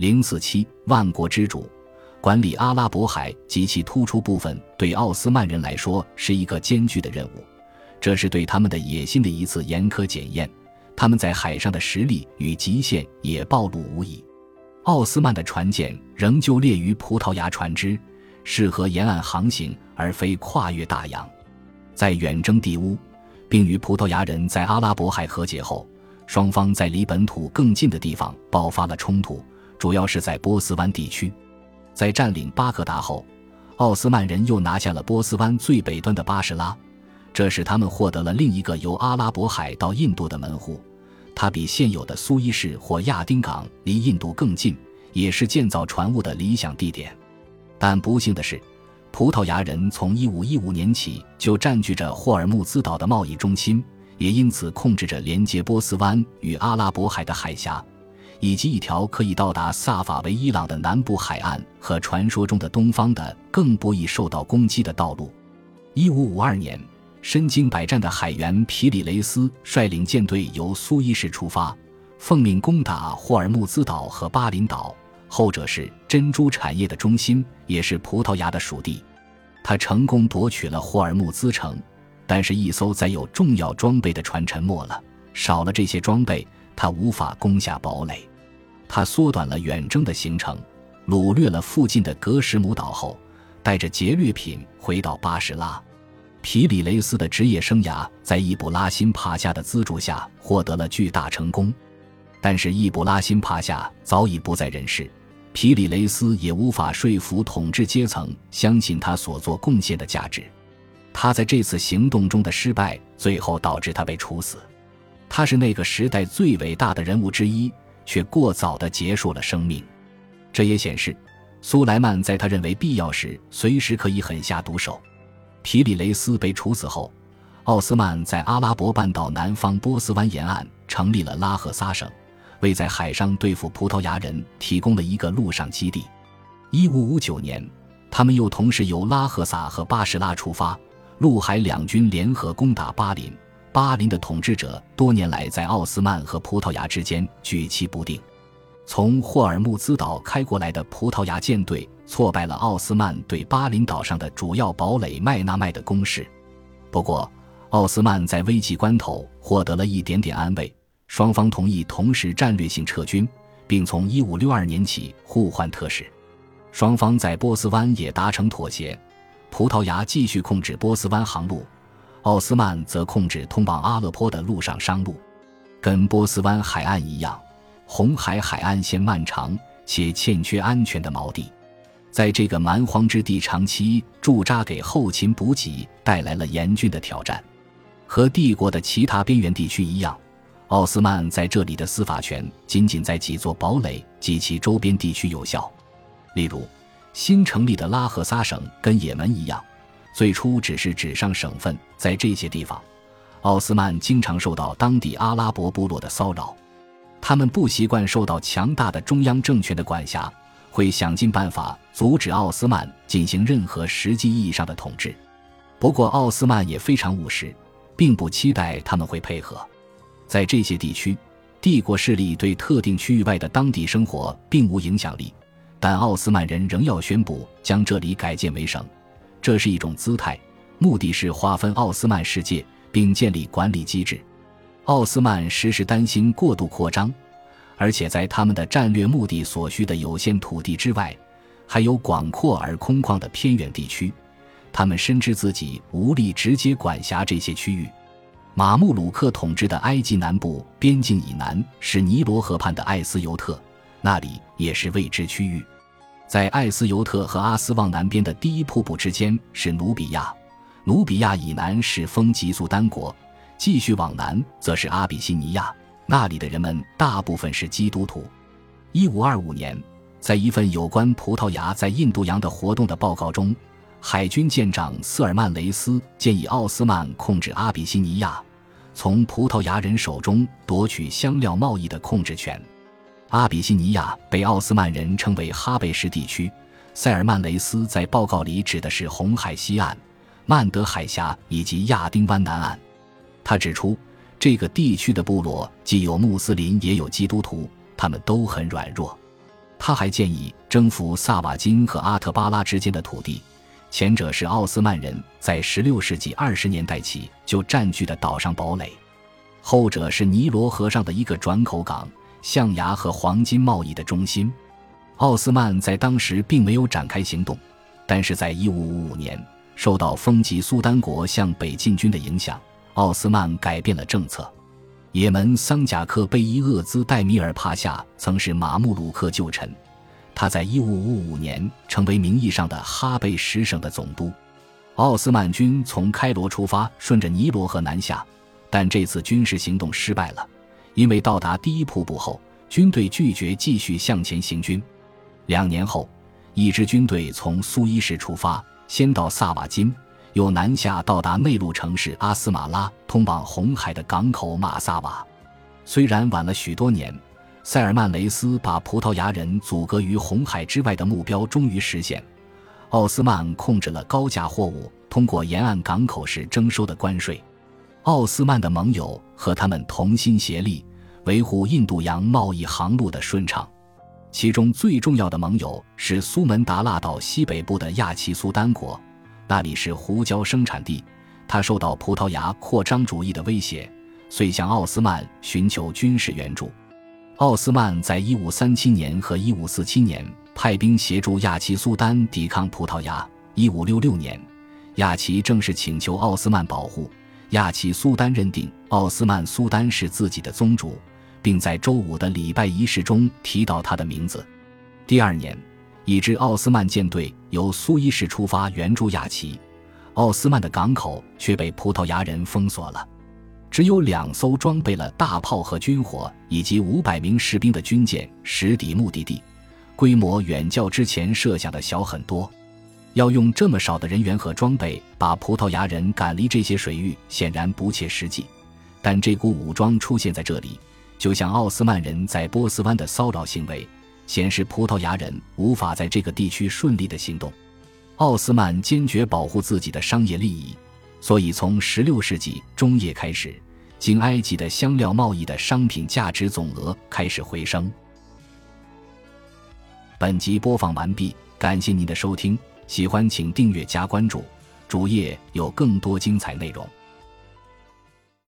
零四七万国之主，管理阿拉伯海及其突出部分，对奥斯曼人来说是一个艰巨的任务。这是对他们的野心的一次严苛检验。他们在海上的实力与极限也暴露无遗。奥斯曼的船舰仍旧列于葡萄牙船只，适合沿岸航行，而非跨越大洋。在远征地乌，并与葡萄牙人在阿拉伯海和解后，双方在离本土更近的地方爆发了冲突。主要是在波斯湾地区，在占领巴格达后，奥斯曼人又拿下了波斯湾最北端的巴士拉，这使他们获得了另一个由阿拉伯海到印度的门户。它比现有的苏伊士或亚丁港离印度更近，也是建造船坞的理想地点。但不幸的是，葡萄牙人从1515年起就占据着霍尔木兹岛的贸易中心，也因此控制着连接波斯湾与阿拉伯海的海峡。以及一条可以到达萨法维伊朗的南部海岸和传说中的东方的更不易受到攻击的道路。一五五二年，身经百战的海员皮里雷斯率领舰队由苏伊士出发，奉命攻打霍尔木兹岛和巴林岛，后者是珍珠产业的中心，也是葡萄牙的属地。他成功夺取了霍尔木兹城，但是，一艘载有重要装备的船沉没了。少了这些装备，他无法攻下堡垒。他缩短了远征的行程，掳掠了附近的格什姆岛后，带着劫掠品回到巴士拉。皮里雷斯的职业生涯在易卜拉欣帕夏的资助下获得了巨大成功，但是易卜拉欣帕夏早已不在人世，皮里雷斯也无法说服统治阶层相信他所做贡献的价值。他在这次行动中的失败，最后导致他被处死。他是那个时代最伟大的人物之一。却过早地结束了生命，这也显示苏莱曼在他认为必要时随时可以狠下毒手。皮里雷斯被处死后，奥斯曼在阿拉伯半岛南方波斯湾沿岸成立了拉赫萨省，为在海上对付葡萄牙人提供了一个陆上基地。一五五九年，他们又同时由拉赫萨和巴士拉出发，陆海两军联合攻打巴林。巴林的统治者多年来在奥斯曼和葡萄牙之间举棋不定。从霍尔木兹岛开过来的葡萄牙舰队挫败了奥斯曼对巴林岛上的主要堡垒麦纳麦的攻势。不过，奥斯曼在危急关头获得了一点点安慰，双方同意同时战略性撤军，并从1562年起互换特使。双方在波斯湾也达成妥协，葡萄牙继续控制波斯湾航路。奥斯曼则控制通往阿勒颇的陆上商路，跟波斯湾海岸一样，红海海岸线漫长且欠缺安全的锚地，在这个蛮荒之地长期驻扎，给后勤补给带来了严峻的挑战。和帝国的其他边缘地区一样，奥斯曼在这里的司法权仅仅在几座堡垒及其周边地区有效，例如新成立的拉赫萨省跟也门一样。最初只是纸上省份，在这些地方，奥斯曼经常受到当地阿拉伯部落的骚扰，他们不习惯受到强大的中央政权的管辖，会想尽办法阻止奥斯曼进行任何实际意义上的统治。不过，奥斯曼也非常务实，并不期待他们会配合。在这些地区，帝国势力对特定区域外的当地生活并无影响力，但奥斯曼人仍要宣布将这里改建为省。这是一种姿态，目的是划分奥斯曼世界，并建立管理机制。奥斯曼时时担心过度扩张，而且在他们的战略目的所需的有限土地之外，还有广阔而空旷的偏远地区。他们深知自己无力直接管辖这些区域。马穆鲁克统治的埃及南部边境以南是尼罗河畔的艾斯尤特，那里也是未知区域。在艾斯尤特和阿斯旺南边的第一瀑布之间是努比亚，努比亚以南是风吉苏丹国，继续往南则是阿比西尼亚，那里的人们大部分是基督徒。一五二五年，在一份有关葡萄牙在印度洋的活动的报告中，海军舰长瑟尔曼雷斯建议奥斯曼控制阿比西尼亚，从葡萄牙人手中夺取香料贸易的控制权。阿比西尼亚被奥斯曼人称为哈贝什地区，塞尔曼雷斯在报告里指的是红海西岸、曼德海峡以及亚丁湾南岸。他指出，这个地区的部落既有穆斯林也有基督徒，他们都很软弱。他还建议征服萨瓦金和阿特巴拉之间的土地，前者是奥斯曼人在16世纪20年代起就占据的岛上堡垒，后者是尼罗河上的一个转口港，象牙和黄金贸易的中心。奥斯曼在当时并没有展开行动，但是在1555年，受到风吉苏丹国向北进军的影响，奥斯曼改变了政策。也门桑贾克贝伊厄兹戴米尔帕夏曾是马穆鲁克旧臣，他在1555年成为名义上的哈贝什省的总督。奥斯曼军从开罗出发，顺着尼罗河南下，但这次军事行动失败了，因为到达第一瀑布后，军队拒绝继续向前行军。两年后，一支军队从苏伊士出发，先到萨瓦金。又南下到达内陆城市阿斯马拉，通往红海的港口马萨瓦。虽然晚了许多年，塞尔曼雷斯把葡萄牙人阻隔于红海之外的目标终于实现。奥斯曼控制了高价货物通过沿岸港口时征收的关税。奥斯曼的盟友和他们同心协力，维护印度洋贸易航路的顺畅。其中最重要的盟友是苏门答腊岛西北部的亚齐苏丹国。那里是胡椒生产地，他受到葡萄牙扩张主义的威胁，遂向奥斯曼寻求军事援助。奥斯曼在1537年和1547年派兵协助亚齐苏丹抵抗葡萄牙。1566年，亚齐正式请求奥斯曼保护，亚齐苏丹认定奥斯曼苏丹是自己的宗主，并在周五的礼拜仪式中提到他的名字。第二年。一支奥斯曼舰队由苏伊士出发援助亚齐，奥斯曼的港口却被葡萄牙人封锁了，只有两艘装备了大炮和军火以及五百名士兵的军舰驶抵目的地，规模远较之前设想的小很多。要用这么少的人员和装备把葡萄牙人赶离这些水域，显然不切实际。但这股武装出现在这里，就像奥斯曼人在波斯湾的骚扰行为。显示葡萄牙人无法在这个地区顺利的行动。奥斯曼坚决保护自己的商业利益，所以从16世纪中叶开始，经埃及的香料贸易的商品价值总额开始回升。本集播放完毕，感谢您的收听，喜欢请订阅加关注，主页有更多精彩内容。